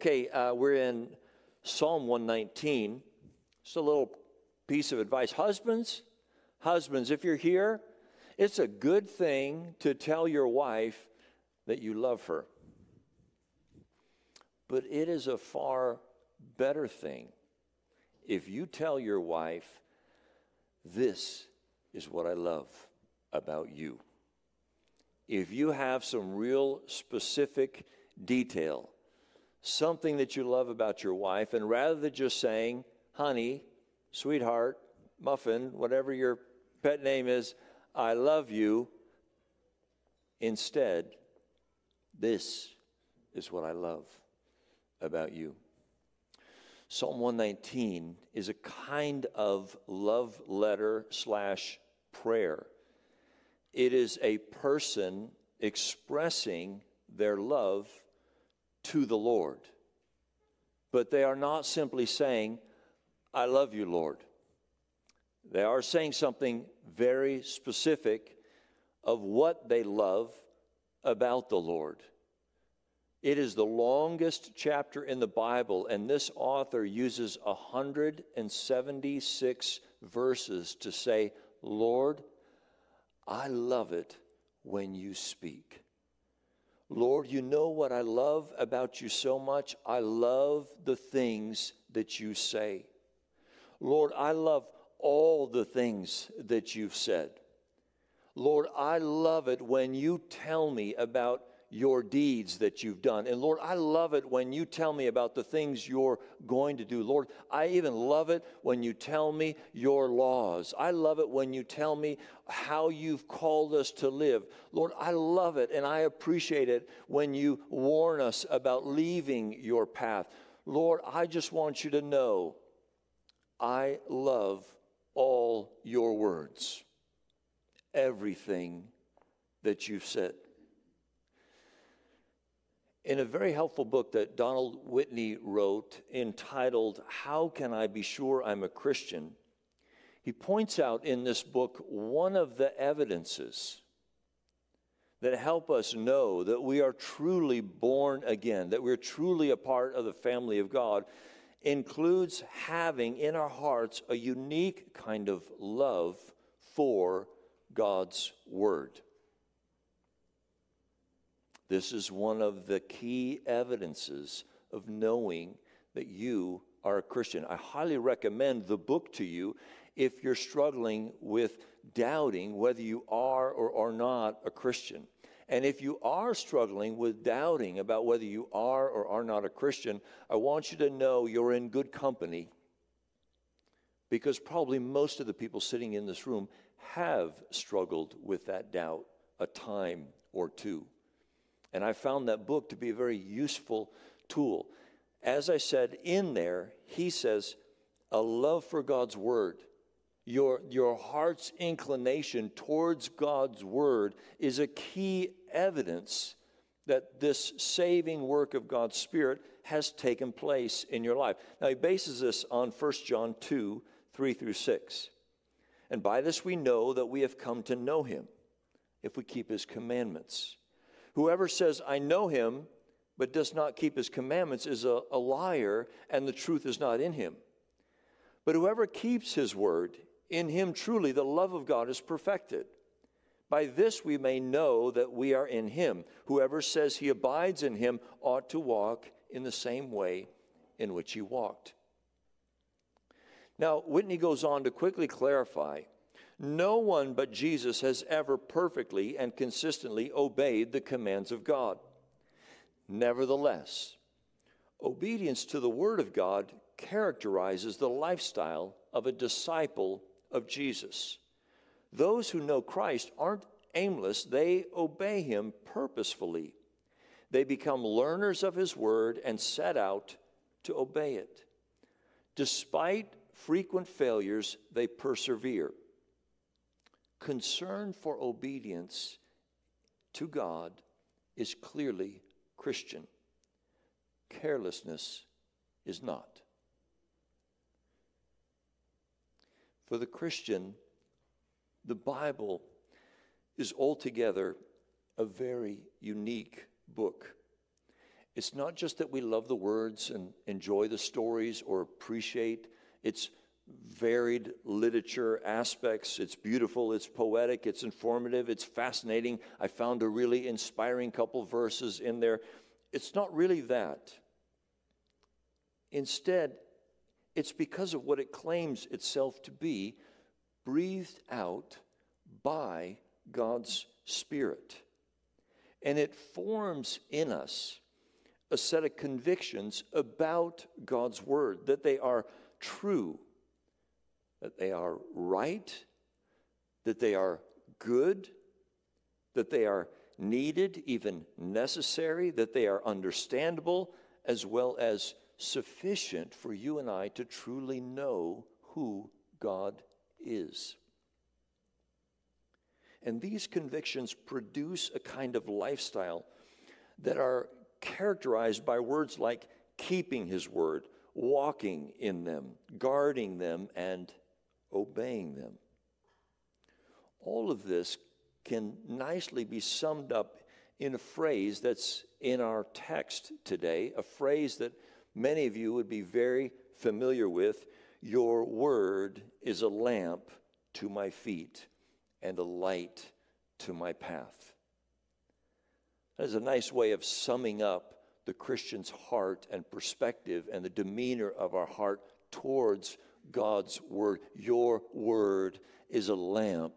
Okay, uh, we're in Psalm 119. Just a little piece of advice. Husbands, husbands, if you're here, it's a good thing to tell your wife that you love her. But it is a far better thing if you tell your wife, This is what I love about you. If you have some real specific detail, something that you love about your wife, and rather than just saying, honey, sweetheart, muffin, whatever your pet name is, I love you, instead, this is what I love about you. Psalm 119 is a kind of love letter slash prayer. It is a person expressing their love to the Lord. But they are not simply saying, I love you, Lord. They are saying something very specific of what they love about the Lord. It is the longest chapter in the Bible, and this author uses 176 verses to say, Lord, I love it when you speak. Lord, you know what I love about you so much? I love the things that you say. Lord, I love all the things that you've said. Lord, I love it when you tell me about your deeds that you've done. And Lord, I love it when you tell me about the things you're going to do. Lord, I even love it when you tell me your laws. I love it when you tell me how you've called us to live. Lord, I love it and I appreciate it when you warn us about leaving your path. Lord, I just want you to know I love all your words, everything that you've said. In a very helpful book that Donald Whitney wrote entitled, How Can I Be Sure I'm a Christian? he points out in this book one of the evidences that help us know that we are truly born again, that we're truly a part of the family of God, includes having in our hearts a unique kind of love for God's Word. This is one of the key evidences of knowing that you are a Christian. I highly recommend the book to you if you're struggling with doubting whether you are or are not a Christian. And if you are struggling with doubting about whether you are or are not a Christian, I want you to know you're in good company because probably most of the people sitting in this room have struggled with that doubt a time or two. And I found that book to be a very useful tool. As I said, in there, he says, a love for God's word. Your, your heart's inclination towards God's word is a key evidence that this saving work of God's Spirit has taken place in your life. Now, he bases this on 1 John 2 3 through 6. And by this we know that we have come to know him if we keep his commandments. Whoever says, I know him, but does not keep his commandments is a, a liar, and the truth is not in him. But whoever keeps his word, in him truly the love of God is perfected. By this we may know that we are in him. Whoever says he abides in him ought to walk in the same way in which he walked. Now, Whitney goes on to quickly clarify no one but Jesus has ever perfectly and consistently obeyed the commands of God. Nevertheless, obedience to the Word of God characterizes the lifestyle of a disciple of Jesus. Those who know Christ aren't aimless, they obey Him purposefully. They become learners of His Word and set out to obey it. Despite frequent failures, they persevere concern for obedience to God is clearly Christian. Carelessness is not. For the Christian, the Bible is altogether a very unique book. It's not just that we love the words and enjoy the stories or appreciate its varied literature aspects. It's beautiful, it's poetic, it's informative, it's fascinating. I found a really inspiring couple verses in there. It's not really that. Instead, it's because of what it claims itself to be, breathed out by God's Spirit. And it forms in us a set of convictions about God's Word, that they are true, that they are right, that they are good, that they are needed, even necessary, that they are understandable, as well as sufficient for you and I to truly know who God is. And these convictions produce a kind of lifestyle that are characterized by words like keeping His word, walking in them, guarding them, and obeying them. All of this can nicely be summed up in a phrase that's in our text today, a phrase that many of you would be very familiar with. Your word is a lamp to my feet and a light to my path. That is a nice way of summing up the Christian's heart and perspective and the demeanor of our heart towards God's word. Your word is a lamp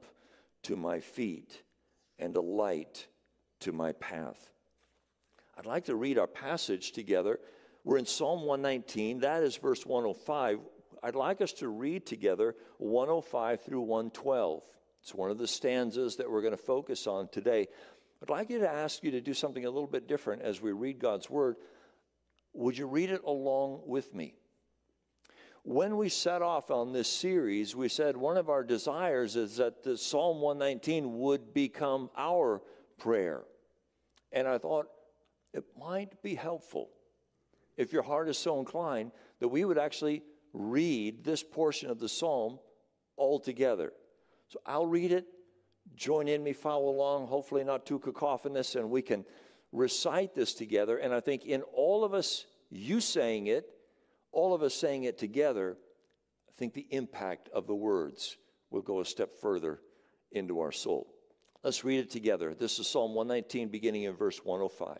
to my feet and a light to my path. I'd like to read our passage together. We're in Psalm 119, that is verse 105. I'd like us to read together 105 through 112. It's one of the stanzas that we're going to focus on today. I'd like you to ask you to do something a little bit different as we read God's Word. Would you read it along with me? When we set off on this series, we said one of our desires is that the Psalm 119 would become our prayer. And I thought it might be helpful if your heart is so inclined that we would actually read this portion of the psalm all together. So I'll read it, join in me, follow along, hopefully not too cacophonous, and we can recite this together. And I think in all of us, you saying it, all of us saying it together, I think the impact of the words will go a step further into our soul. Let's read it together. This is Psalm 119, beginning in verse 105.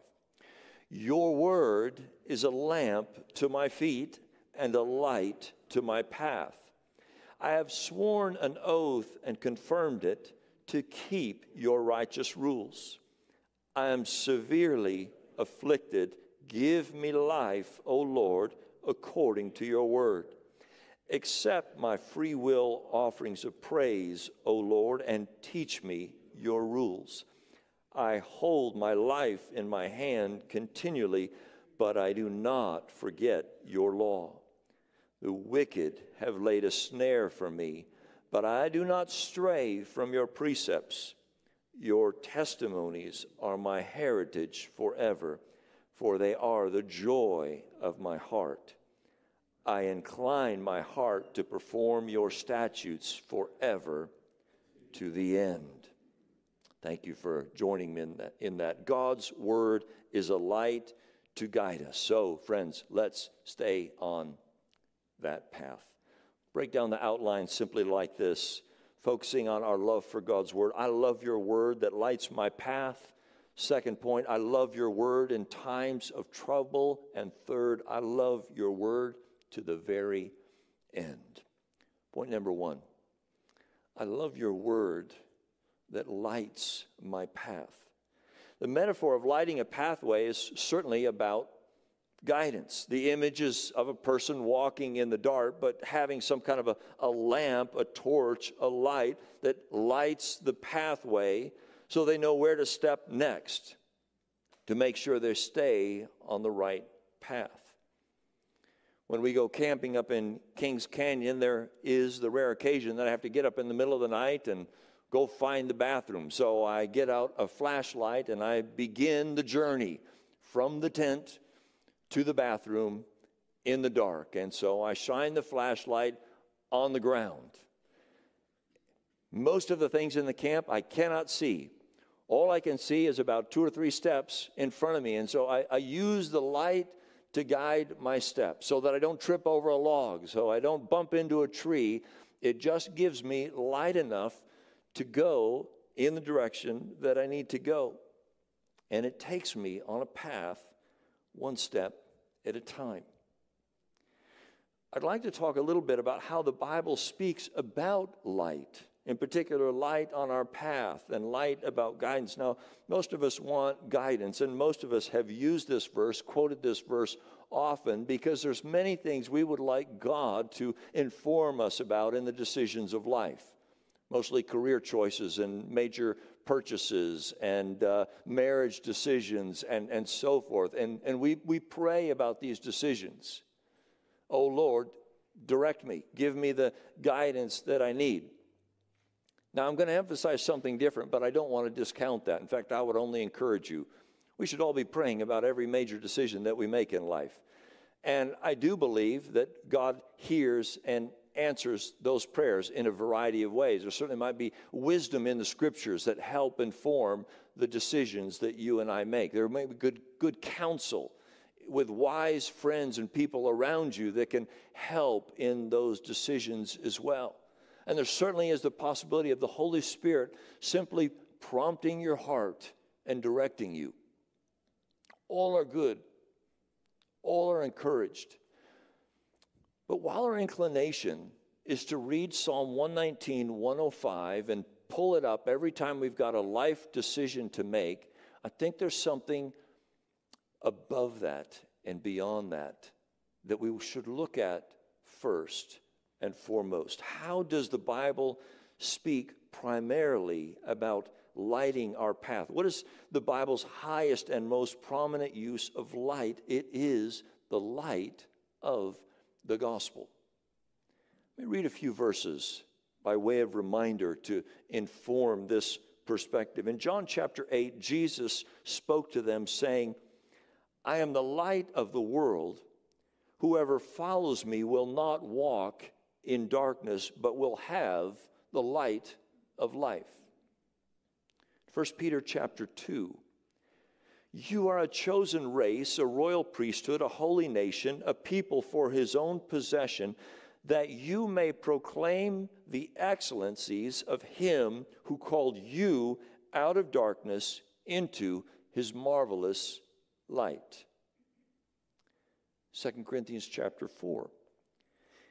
Your word is a lamp to my feet and a light to my path. I have sworn an oath and confirmed it to keep your righteous rules. I am severely afflicted. Give me life, O Lord, according to your word. Accept my free will offerings of praise, O Lord, and teach me your rules. I hold my life in my hand continually, but I do not forget your law. The wicked have laid a snare for me but I do not stray from your precepts. Your testimonies are my heritage forever, for they are the joy of my heart. I incline my heart to perform your statutes forever to the end. Thank you for joining me in that. In that. God's word is a light to guide us. So, friends, let's stay on that path break down the outline simply like this, focusing on our love for God's word. I love your word that lights my path. Second point, I love your word in times of trouble. And third, I love your word to the very end. Point number one, I love your word that lights my path. The metaphor of lighting a pathway is certainly about guidance. The images of a person walking in the dark, but having some kind of a, a lamp, a torch, a light that lights the pathway so they know where to step next to make sure they stay on the right path. When we go camping up in Kings Canyon, there is the rare occasion that I have to get up in the middle of the night and go find the bathroom. So I get out a flashlight and I begin the journey from the tent to the bathroom in the dark. And so I shine the flashlight on the ground. Most of the things in the camp I cannot see. All I can see is about two or three steps in front of me. And so I, I use the light to guide my steps so that I don't trip over a log, so I don't bump into a tree. It just gives me light enough to go in the direction that I need to go. And it takes me on a path one step at a time. I'd like to talk a little bit about how the Bible speaks about light, in particular, light on our path and light about guidance. Now, most of us want guidance, and most of us have used this verse, quoted this verse often, because there's many things we would like God to inform us about in the decisions of life mostly career choices and major purchases and uh, marriage decisions and, and so forth. And, and we, we pray about these decisions. Oh Lord, direct me, give me the guidance that I need. Now, I'm going to emphasize something different, but I don't want to discount that. In fact, I would only encourage you. We should all be praying about every major decision that we make in life. And I do believe that God hears and answers those prayers in a variety of ways. There certainly might be wisdom in the scriptures that help inform the decisions that you and I make. There may be good, good counsel with wise friends and people around you that can help in those decisions as well. And there certainly is the possibility of the Holy Spirit simply prompting your heart and directing you. All are good, all are encouraged. But while our inclination is to read Psalm 119, 105, and pull it up every time we've got a life decision to make, I think there's something above that and beyond that that we should look at first and foremost. How does the Bible speak primarily about lighting our path? What is the Bible's highest and most prominent use of light? It is the light of the gospel. Let me read a few verses by way of reminder to inform this perspective. In John chapter 8, Jesus spoke to them, saying, I am the light of the world. Whoever follows me will not walk in darkness, but will have the light of life. 1 Peter chapter 2 you are a chosen race, a royal priesthood, a holy nation, a people for his own possession, that you may proclaim the excellencies of him who called you out of darkness into his marvelous light. 2 Corinthians chapter 4.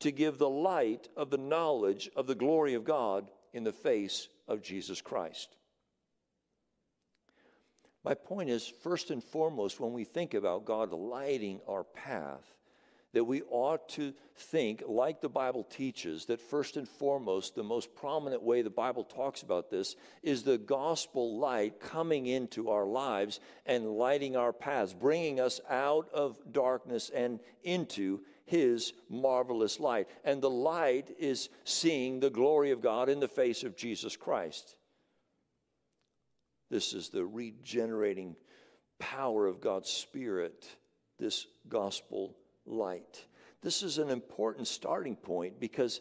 to give the light of the knowledge of the glory of God in the face of Jesus Christ. My point is, first and foremost, when we think about God lighting our path, that we ought to think, like the Bible teaches, that first and foremost, the most prominent way the Bible talks about this is the gospel light coming into our lives and lighting our paths, bringing us out of darkness and into his marvelous light. And the light is seeing the glory of God in the face of Jesus Christ. This is the regenerating power of God's Spirit, this gospel light. This is an important starting point because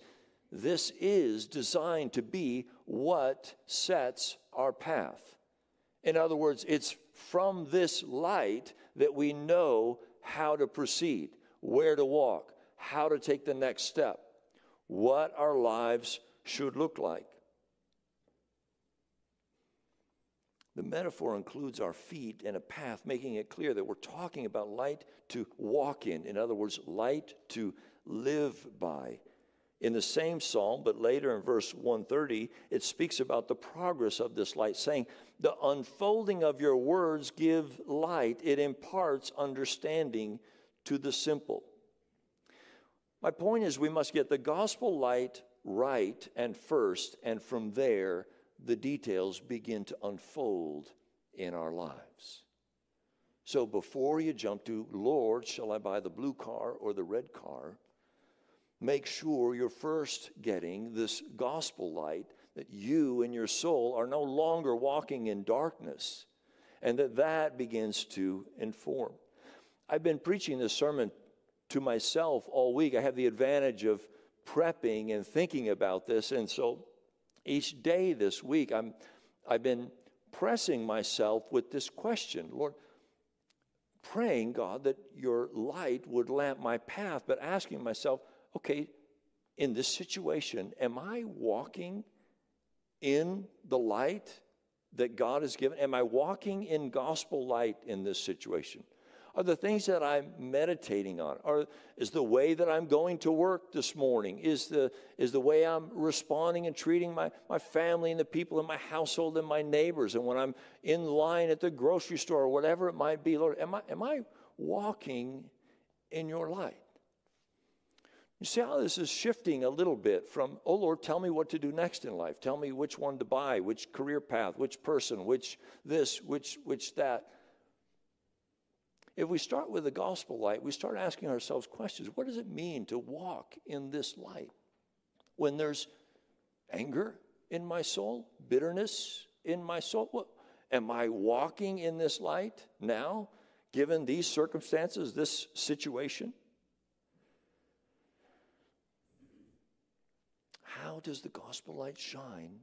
this is designed to be what sets our path. In other words, it's from this light that we know how to proceed, where to walk, how to take the next step, what our lives should look like. The metaphor includes our feet and a path, making it clear that we're talking about light to walk in. In other words, light to live by. In the same psalm, but later in verse 130, it speaks about the progress of this light, saying, The unfolding of your words give light, it imparts understanding to the simple. My point is, we must get the gospel light right and first, and from there, the details begin to unfold in our lives. So before you jump to, Lord, shall I buy the blue car or the red car? Make sure you're first getting this gospel light that you and your soul are no longer walking in darkness and that that begins to inform. I've been preaching this sermon to myself all week. I have the advantage of prepping and thinking about this. And so each day this week, I'm, I've been pressing myself with this question Lord, praying, God, that your light would lamp my path, but asking myself, okay, in this situation, am I walking in the light that God has given? Am I walking in gospel light in this situation? Are the things that I'm meditating on? Are, is the way that I'm going to work this morning? Is the, is the way I'm responding and treating my, my family and the people in my household and my neighbors? And when I'm in line at the grocery store or whatever it might be, Lord, am I, am I walking in your light? You see how this is shifting a little bit from, oh Lord, tell me what to do next in life. Tell me which one to buy, which career path, which person, which this, which, which that. If we start with the gospel light, we start asking ourselves questions. What does it mean to walk in this light? When there's anger in my soul, bitterness in my soul, what, am I walking in this light now, given these circumstances, this situation? How does the gospel light shine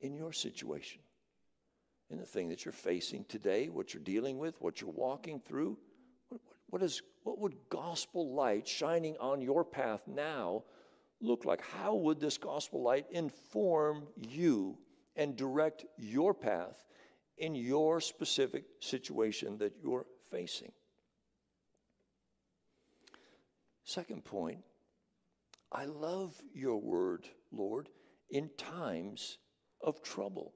in your situation? In the thing that you're facing today, what you're dealing with, what you're walking through? What, what, is, what would gospel light shining on your path now look like? How would this gospel light inform you and direct your path in your specific situation that you're facing? Second point I love your word, Lord, in times of trouble.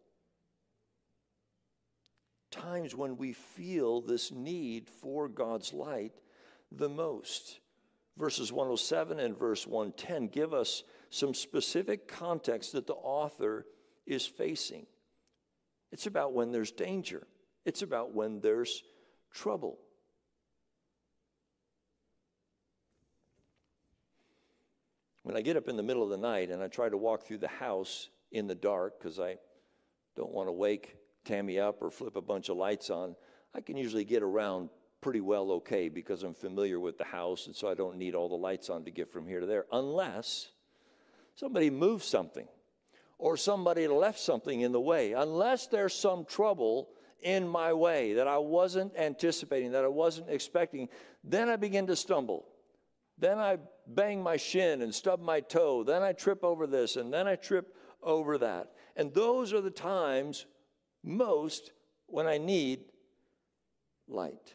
Times when we feel this need for God's light the most. Verses 107 and verse 110 give us some specific context that the author is facing. It's about when there's danger, it's about when there's trouble. When I get up in the middle of the night and I try to walk through the house in the dark because I don't want to wake Tammy up or flip a bunch of lights on, I can usually get around pretty well okay because I'm familiar with the house and so I don't need all the lights on to get from here to there unless somebody moves something or somebody left something in the way. Unless there's some trouble in my way that I wasn't anticipating, that I wasn't expecting, then I begin to stumble. Then I bang my shin and stub my toe. Then I trip over this and then I trip over that. And those are the times most when I need light.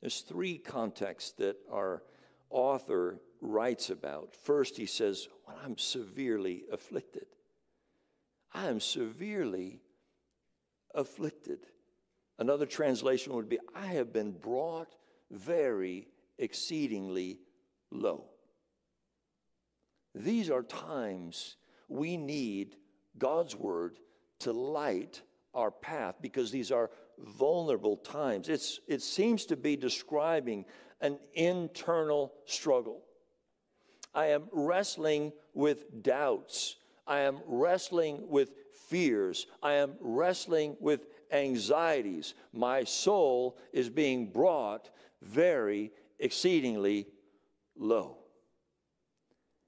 There's three contexts that our author writes about. First, he says, When I'm severely afflicted. I am severely afflicted. Another translation would be, I have been brought very exceedingly low. These are times we need God's word to light our path because these are vulnerable times. It's, it seems to be describing an internal struggle. I am wrestling with doubts. I am wrestling with fears. I am wrestling with anxieties. My soul is being brought very exceedingly low.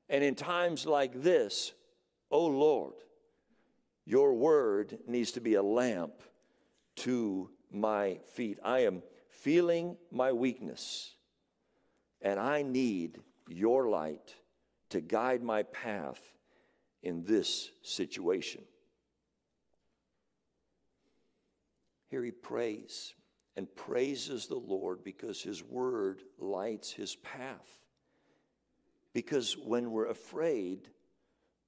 And in times like this, oh Lord, your word needs to be a lamp to my feet. I am feeling my weakness, and I need your light to guide my path in this situation. Here he prays and praises the Lord because his word lights his path. Because when we're afraid,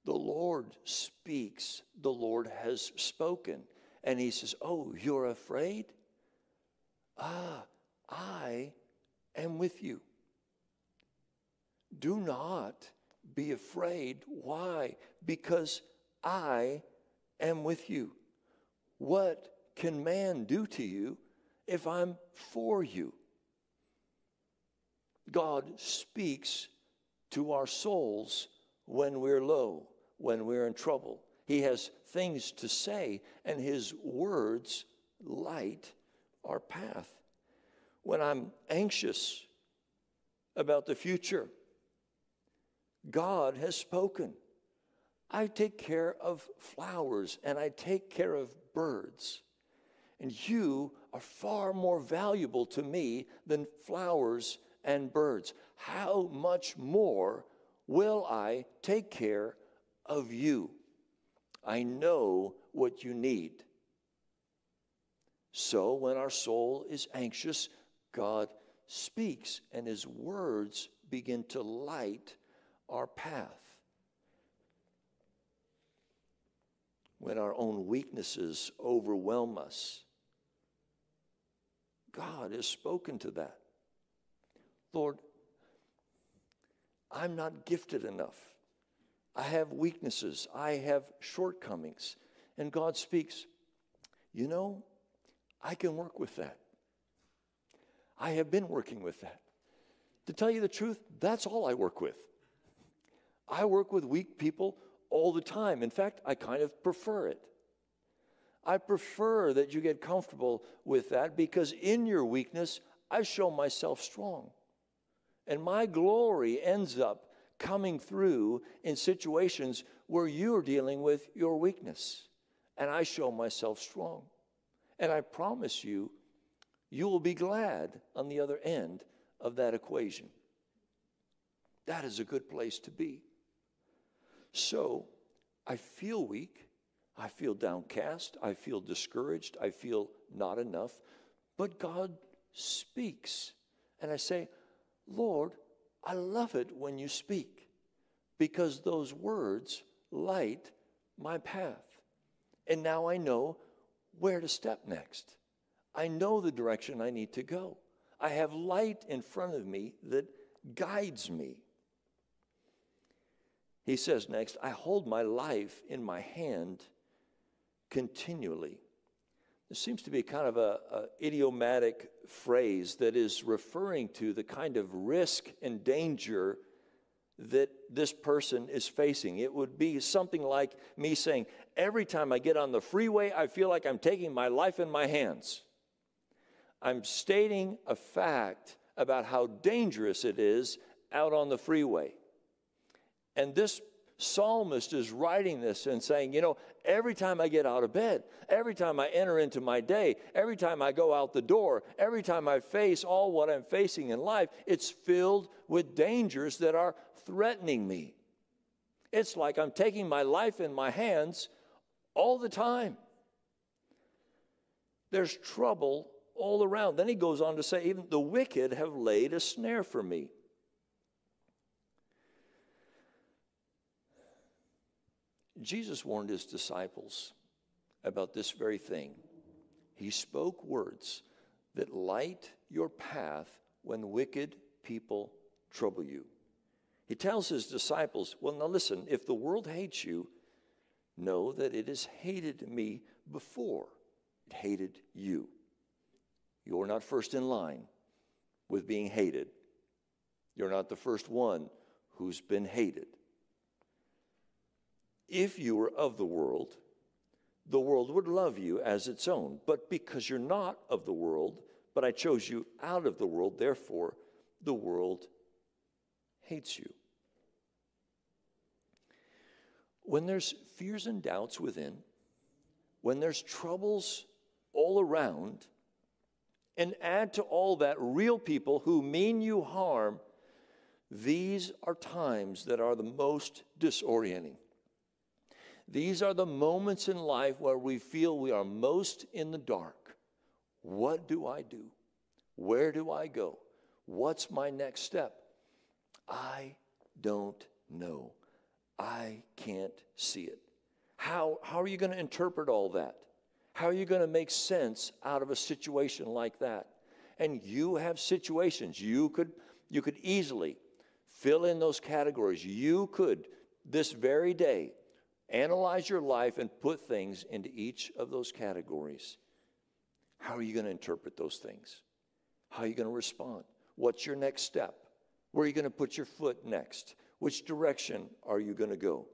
the Lord speaks, the Lord has spoken. And he says, Oh, you're afraid? Ah, I am with you. Do not be afraid. Why? Because I am with you. What can man do to you if I'm for you? God speaks to our souls when we're low, when we're in trouble. He has things to say, and His words light our path. When I'm anxious about the future, God has spoken. I take care of flowers and I take care of birds. And you are far more valuable to me than flowers and birds. How much more will I take care of you? I know what you need. So when our soul is anxious, God speaks, and his words begin to light our path. When our own weaknesses overwhelm us, God has spoken to that. Lord, I'm not gifted enough. I have weaknesses. I have shortcomings. And God speaks, You know, I can work with that. I have been working with that. To tell you the truth, that's all I work with. I work with weak people all the time. In fact, I kind of prefer it. I prefer that you get comfortable with that because in your weakness, I show myself strong. And my glory ends up coming through in situations where you're dealing with your weakness. And I show myself strong. And I promise you, you will be glad on the other end of that equation. That is a good place to be. So I feel weak. I feel downcast. I feel discouraged. I feel not enough. But God speaks. And I say, Lord, I love it when you speak because those words light my path. And now I know where to step next. I know the direction I need to go. I have light in front of me that guides me. He says next, I hold my life in my hand continually. There seems to be kind of a, a, idiomatic phrase that is referring to the kind of risk and danger that this person is facing. It would be something like me saying, Every time I get on the freeway, I feel like I'm taking my life in my hands. I'm stating a fact about how dangerous it is out on the freeway. And this psalmist is writing this and saying, you know, every time I get out of bed, every time I enter into my day, every time I go out the door, every time I face all what I'm facing in life, it's filled with dangers that are threatening me. It's like I'm taking my life in my hands all the time. There's trouble all around. Then he goes on to say, even the wicked have laid a snare for me. Jesus warned his disciples about this very thing. He spoke words that light your path when wicked people trouble you. He tells his disciples, Well, now listen, if the world hates you, know that it has hated me before. It hated you. You're not first in line with being hated. You're not the first one who's been hated. If you were of the world, the world would love you as its own. But because you're not of the world, but I chose you out of the world, therefore the world hates you. When there's fears and doubts within, when there's troubles all around, and add to all that real people who mean you harm, these are times that are the most disorienting. These are the moments in life where we feel we are most in the dark. What do I do? Where do I go? What's my next step? I don't know. I can't see it. How, how are you going to interpret all that? How are you going to make sense out of a situation like that? And you have situations. You could, you could easily fill in those categories. You could, this very day, Analyze your life and put things into each of those categories. How are you going to interpret those things? How are you going to respond? What's your next step? Where are you going to put your foot next? Which direction are you going to go?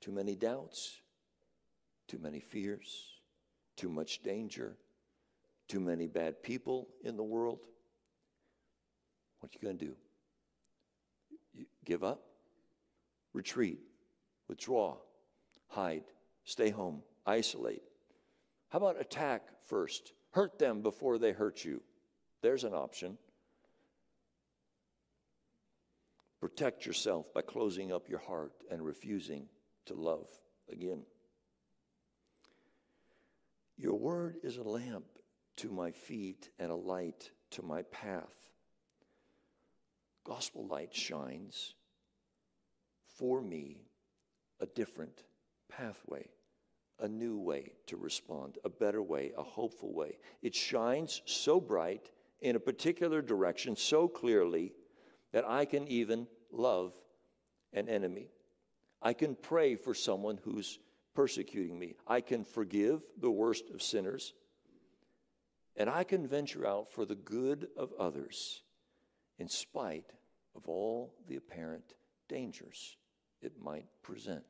Too many doubts, too many fears, too much danger, too many bad people in the world. What are you going to do? You give up? Retreat, withdraw, hide, stay home, isolate. How about attack first? Hurt them before they hurt you. There's an option. Protect yourself by closing up your heart and refusing to love again. Your word is a lamp to my feet and a light to my path. Gospel light shines for me a different pathway, a new way to respond, a better way, a hopeful way. It shines so bright in a particular direction so clearly that I can even love an enemy. I can pray for someone who's persecuting me. I can forgive the worst of sinners. And I can venture out for the good of others in spite of all the apparent dangers it might present.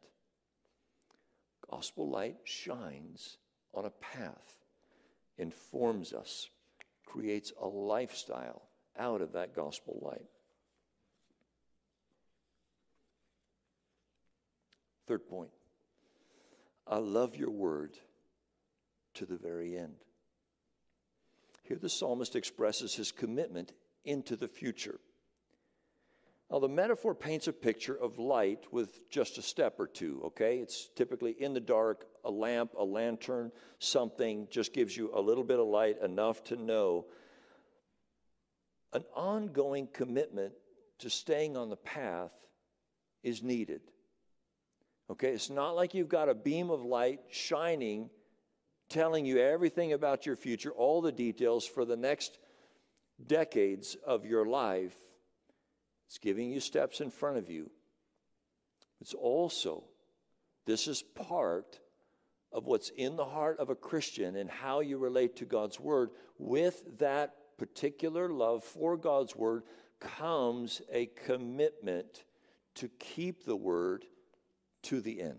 Gospel light shines on a path, informs us, creates a lifestyle out of that gospel light. Third point I love your word to the very end. Here the psalmist expresses his commitment into the future. Now, the metaphor paints a picture of light with just a step or two, okay? It's typically in the dark, a lamp, a lantern, something just gives you a little bit of light, enough to know. An ongoing commitment to staying on the path is needed. Okay, it's not like you've got a beam of light shining, telling you everything about your future, all the details for the next decades of your life. It's giving you steps in front of you. It's also, this is part of what's in the heart of a Christian and how you relate to God's Word. With that particular love for God's Word comes a commitment to keep the Word to the end.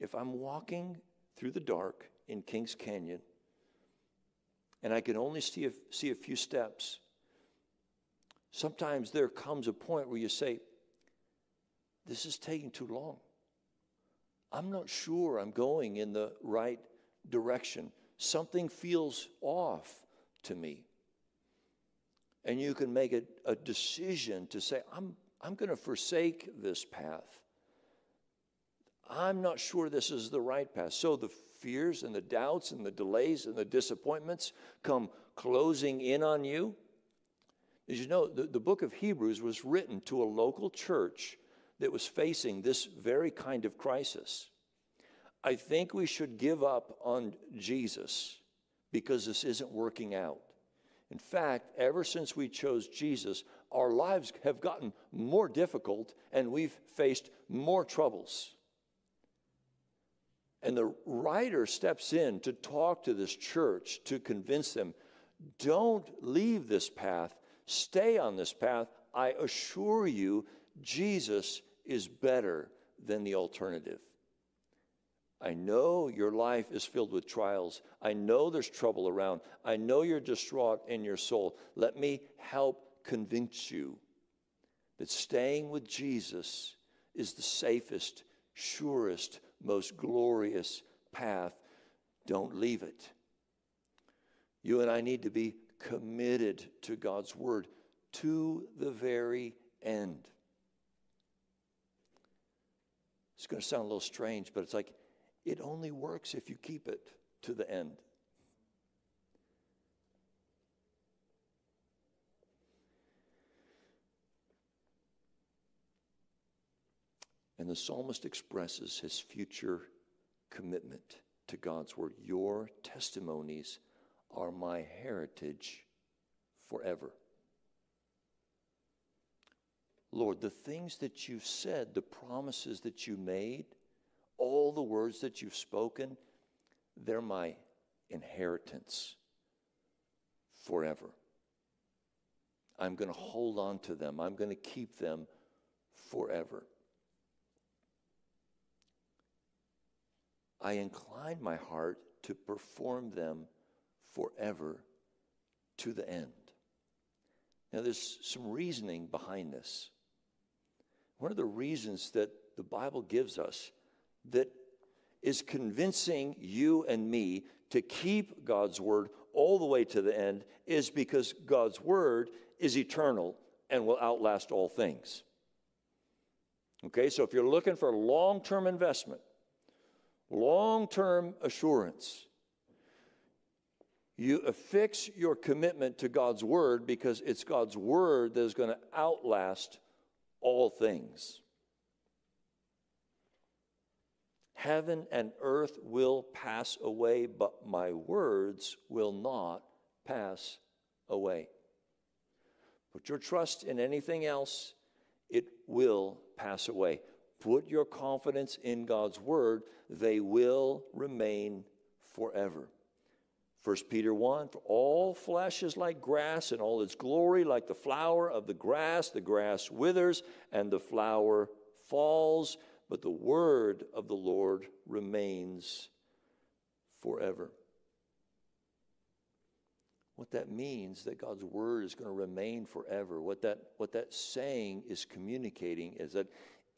If I'm walking through the dark in Kings Canyon and I can only see a, see a few steps, sometimes there comes a point where you say, This is taking too long. I'm not sure I'm going in the right direction. Something feels off to me and you can make a, a decision to say, I'm, I'm going to forsake this path. I'm not sure this is the right path. So the fears and the doubts and the delays and the disappointments come closing in on you. As you know, the, the book of Hebrews was written to a local church that was facing this very kind of crisis. I think we should give up on Jesus because this isn't working out. In fact, ever since we chose Jesus, our lives have gotten more difficult and we've faced more troubles. And the writer steps in to talk to this church to convince them don't leave this path, stay on this path. I assure you, Jesus is better than the alternative. I know your life is filled with trials. I know there's trouble around. I know you're distraught in your soul. Let me help convince you that staying with Jesus is the safest, surest, most glorious path. Don't leave it. You and I need to be committed to God's word to the very end. It's going to sound a little strange, but it's like it only works if you keep it to the end. And the psalmist expresses his future commitment to God's word. Your testimonies are my heritage forever. Lord, the things that you've said, the promises that you made, all the words that you've spoken, they're my inheritance forever. I'm going to hold on to them, I'm going to keep them forever. I incline my heart to perform them forever to the end. Now, there's some reasoning behind this. One of the reasons that the Bible gives us that is convincing you and me to keep God's word all the way to the end is because God's word is eternal and will outlast all things. Okay, so if you're looking for long term investment, long term assurance, you affix your commitment to God's word because it's God's word that is going to outlast all things. Heaven and earth will pass away, but my words will not pass away. Put your trust in anything else, it will pass away. Put your confidence in God's word, they will remain forever. 1 Peter 1 For all flesh is like grass, and all its glory like the flower of the grass. The grass withers, and the flower falls, but the word of the Lord remains forever. What that means that God's word is going to remain forever. What that what that saying is communicating is that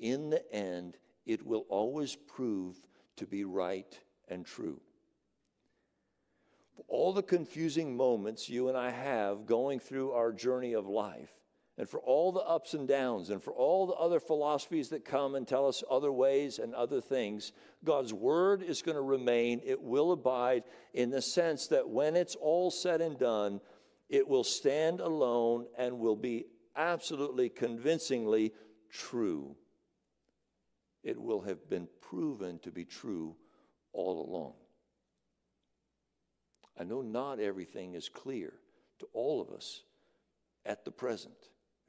in the end it will always prove to be right and true For all the confusing moments you and I have going through our journey of life, and for all the ups and downs, and for all the other philosophies that come and tell us other ways and other things, God's word is going to remain. It will abide in the sense that when it's all said and done, it will stand alone and will be absolutely convincingly true. It will have been proven to be true all along. I know not everything is clear to all of us at the present.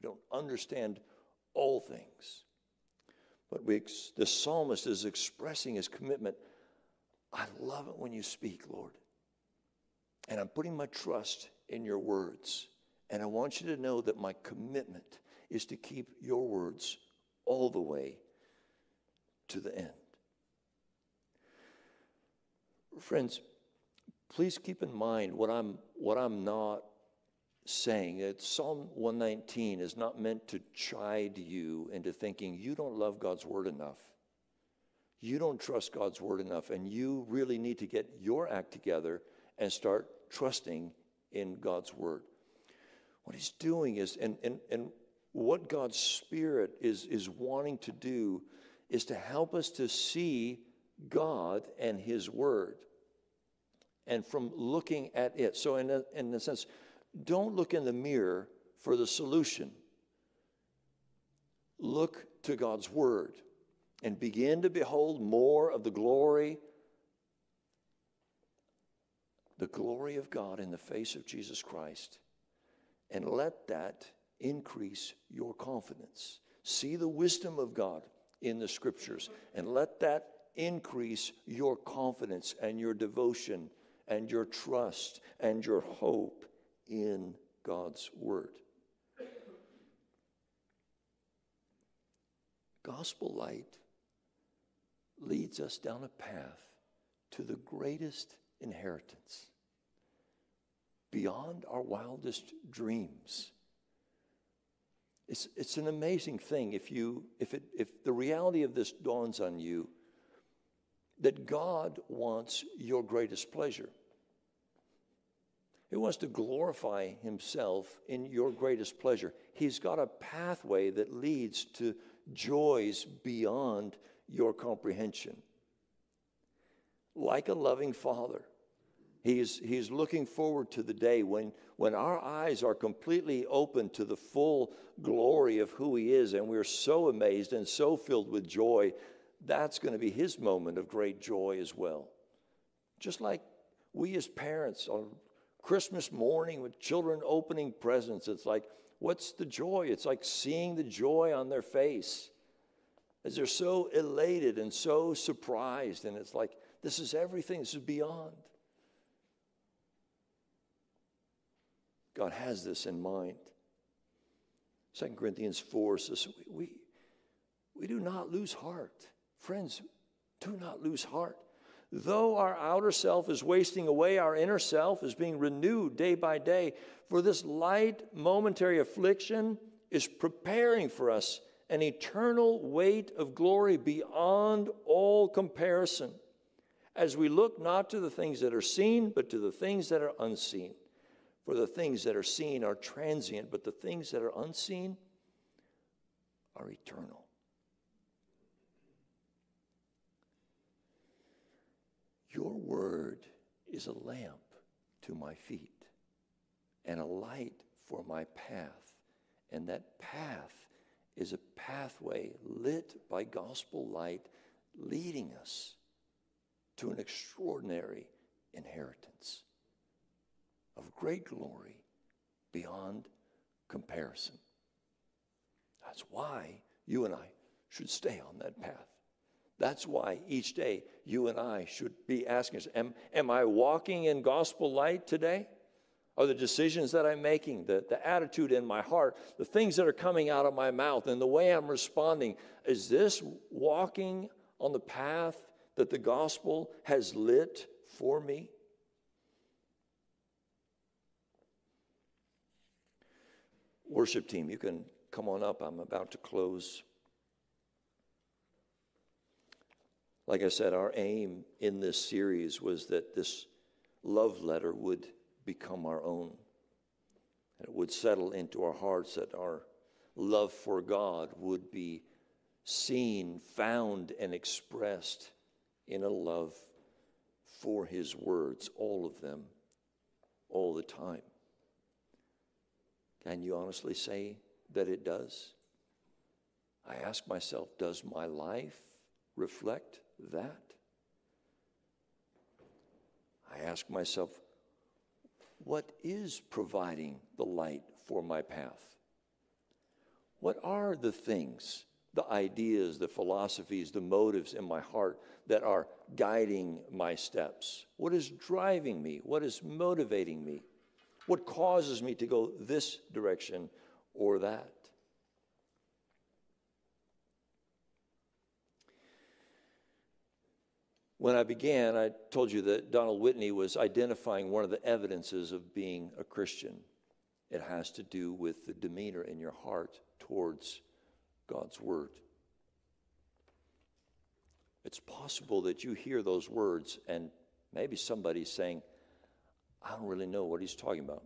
We don't understand all things. But we, the psalmist is expressing his commitment. I love it when you speak, Lord. And I'm putting my trust in your words. And I want you to know that my commitment is to keep your words all the way to the end. Friends, please keep in mind what I'm, what I'm not saying. That Psalm 119 is not meant to chide you into thinking you don't love God's word enough. You don't trust God's word enough, and you really need to get your act together and start trusting in God's word. What he's doing is, and, and, and what God's Spirit is, is wanting to do is to help us to see God and His Word and from looking at it. So, in a, in a sense, don't look in the mirror for the solution. Look to God's Word and begin to behold more of the glory, the glory of God in the face of Jesus Christ. And let that increase your confidence. See the wisdom of God in the scriptures and let that increase your confidence and your devotion and your trust and your hope in God's Word. Gospel light leads us down a path to the greatest inheritance beyond our wildest dreams. It's, it's an amazing thing if, you, if, it, if the reality of this dawns on you that God wants your greatest pleasure. He wants to glorify Himself in your greatest pleasure. He's got a pathway that leads to joys beyond your comprehension. Like a loving father, he's, he's looking forward to the day when, when our eyes are completely open to the full glory of who He is, and we're so amazed and so filled with joy that's going to be his moment of great joy as well. Just like we as parents on Christmas morning with children opening presents. It's like, what's the joy? It's like seeing the joy on their face as they're so elated and so surprised. And it's like, this is everything, this is beyond. God has this in mind. 2 Corinthians 4 says, we, we do not lose heart. Friends, do not lose heart. Though our outer self is wasting away, our inner self is being renewed day by day. For this light momentary affliction is preparing for us an eternal weight of glory beyond all comparison as we look not to the things that are seen, but to the things that are unseen. For the things that are seen are transient, but the things that are unseen are eternal. Your word is a lamp to my feet and a light for my path. And that path is a pathway lit by gospel light, leading us to an extraordinary inheritance of great glory beyond comparison. That's why you and I should stay on that path. That's why each day you and I should be asking Am, am I walking in gospel light today? Are the decisions that I'm making, the, the attitude in my heart, the things that are coming out of my mouth, and the way I'm responding, is this walking on the path that the gospel has lit for me? Worship team, you can come on up. I'm about to close. Like I said, our aim in this series was that this love letter would become our own. And it would settle into our hearts that our love for God would be seen, found, and expressed in a love for His words, all of them, all the time. Can you honestly say that it does? I ask myself, does my life reflect that? I ask myself, what is providing the light for my path? What are the things, the ideas, the philosophies, the motives in my heart that are guiding my steps? What is driving me? What is motivating me? What causes me to go this direction or that? When I began, I told you that Donald Whitney was identifying one of the evidences of being a Christian. It has to do with the demeanor in your heart towards God's Word. It's possible that you hear those words and maybe somebody's saying, I don't really know what he's talking about.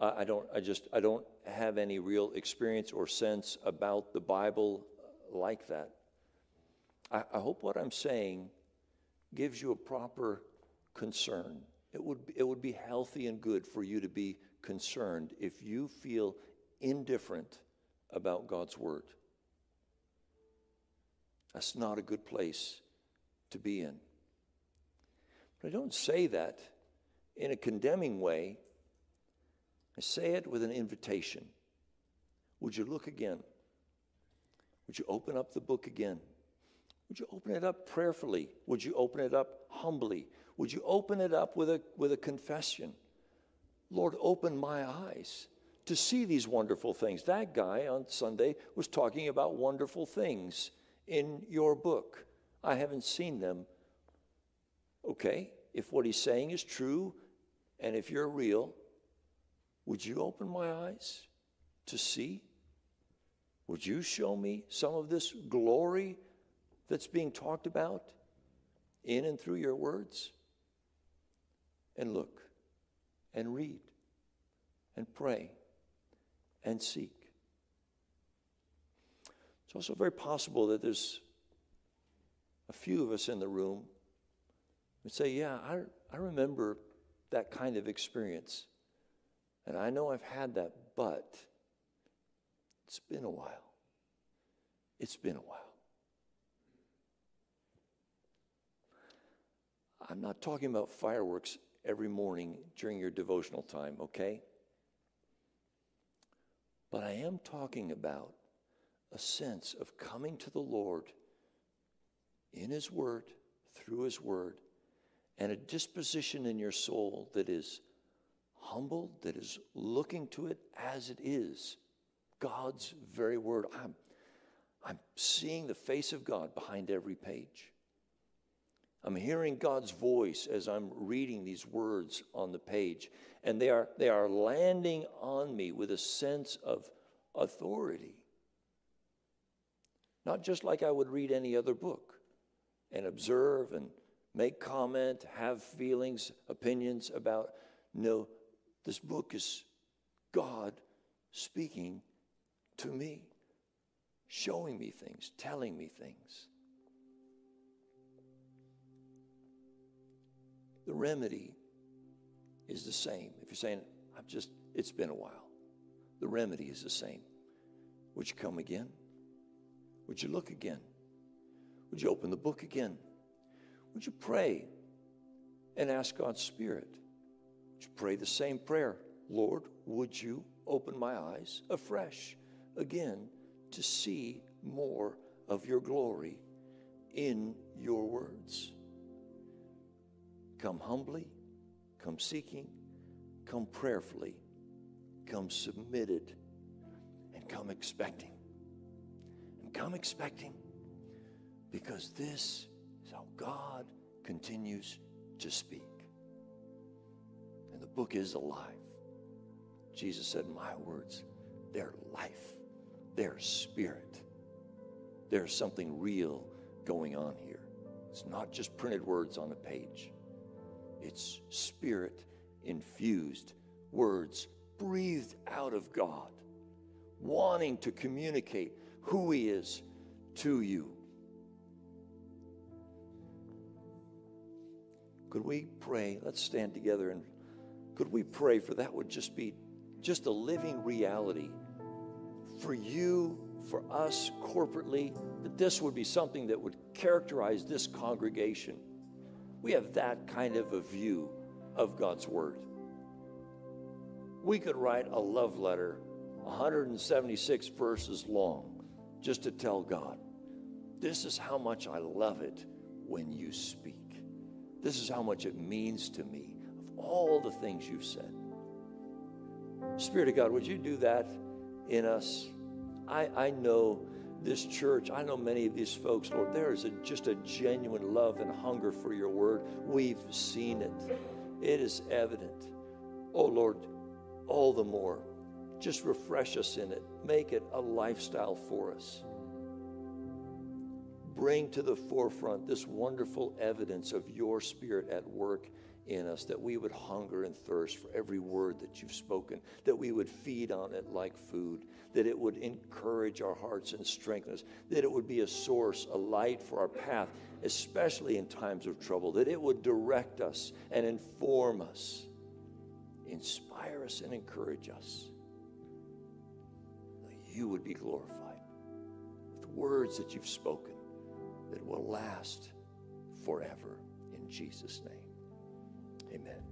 I, I don't, I just, I don't have any real experience or sense about the Bible like that. I, I hope what I'm saying gives you a proper concern. It would, it would be healthy and good for you to be concerned if you feel indifferent about God's Word. That's not a good place to be in. But I don't say that in a condemning way. I say it with an invitation. Would you look again? Would you open up the book again? Would you open it up prayerfully? Would you open it up humbly? Would you open it up with a, with a confession? Lord, open my eyes to see these wonderful things. That guy on Sunday was talking about wonderful things in your book. I haven't seen them. Okay, if what he's saying is true and if you're real, would you open my eyes to see? Would you show me some of this glory that's being talked about in and through your words? And look and read and pray and seek. It's also very possible that there's a few of us in the room say, Yeah, I, I remember that kind of experience. And I know I've had that, but it's been a while. It's been a while. I'm not talking about fireworks every morning during your devotional time, okay? But I am talking about a sense of coming to the Lord in His Word, through His Word, and a disposition in your soul that is humble, that is looking to it as it is God's very Word. I'm, I'm seeing the face of God behind every page. I'm hearing God's voice as I'm reading these words on the page, and they are, they are landing on me with a sense of authority. Not just like I would read any other book and observe and make comment, have feelings, opinions about. No, this book is God speaking to me, showing me things, telling me things. The remedy is the same. If you're saying, I'm just, it's been a while, the remedy is the same. Would you come again? Would you look again? Would you open the book again? Would you pray and ask God's Spirit? Would you pray the same prayer? Lord, would you open my eyes afresh again to see more of your glory in your words? Come humbly, come seeking, come prayerfully, come submitted, and come expecting. And come expecting because this God continues to speak. And the book is alive. Jesus said, My words, they're life, they're spirit. There's something real going on here. It's not just printed words on a page. It's spirit infused words breathed out of God, wanting to communicate who He is to you. Could we pray? Let's stand together and could we pray for that would just be just a living reality for you, for us corporately, that this would be something that would characterize this congregation we have that kind of a view of God's Word. We could write a love letter 176 verses long just to tell God, this is how much I love it when you speak. This is how much it means to me of all the things you've said. Spirit of God, would you do that in us? I, I know this church, I know many of these folks, Lord, there is a, just a genuine love and hunger for your word. We've seen it, it is evident. Oh, Lord, all the more, just refresh us in it, make it a lifestyle for us. Bring to the forefront this wonderful evidence of your spirit at work in us, that we would hunger and thirst for every word that you've spoken, that we would feed on it like food, that it would encourage our hearts and strengthen us, that it would be a source, a light for our path, especially in times of trouble, that it would direct us and inform us, inspire us and encourage us, that you would be glorified with words that you've spoken that will last forever. In Jesus' name. Amen.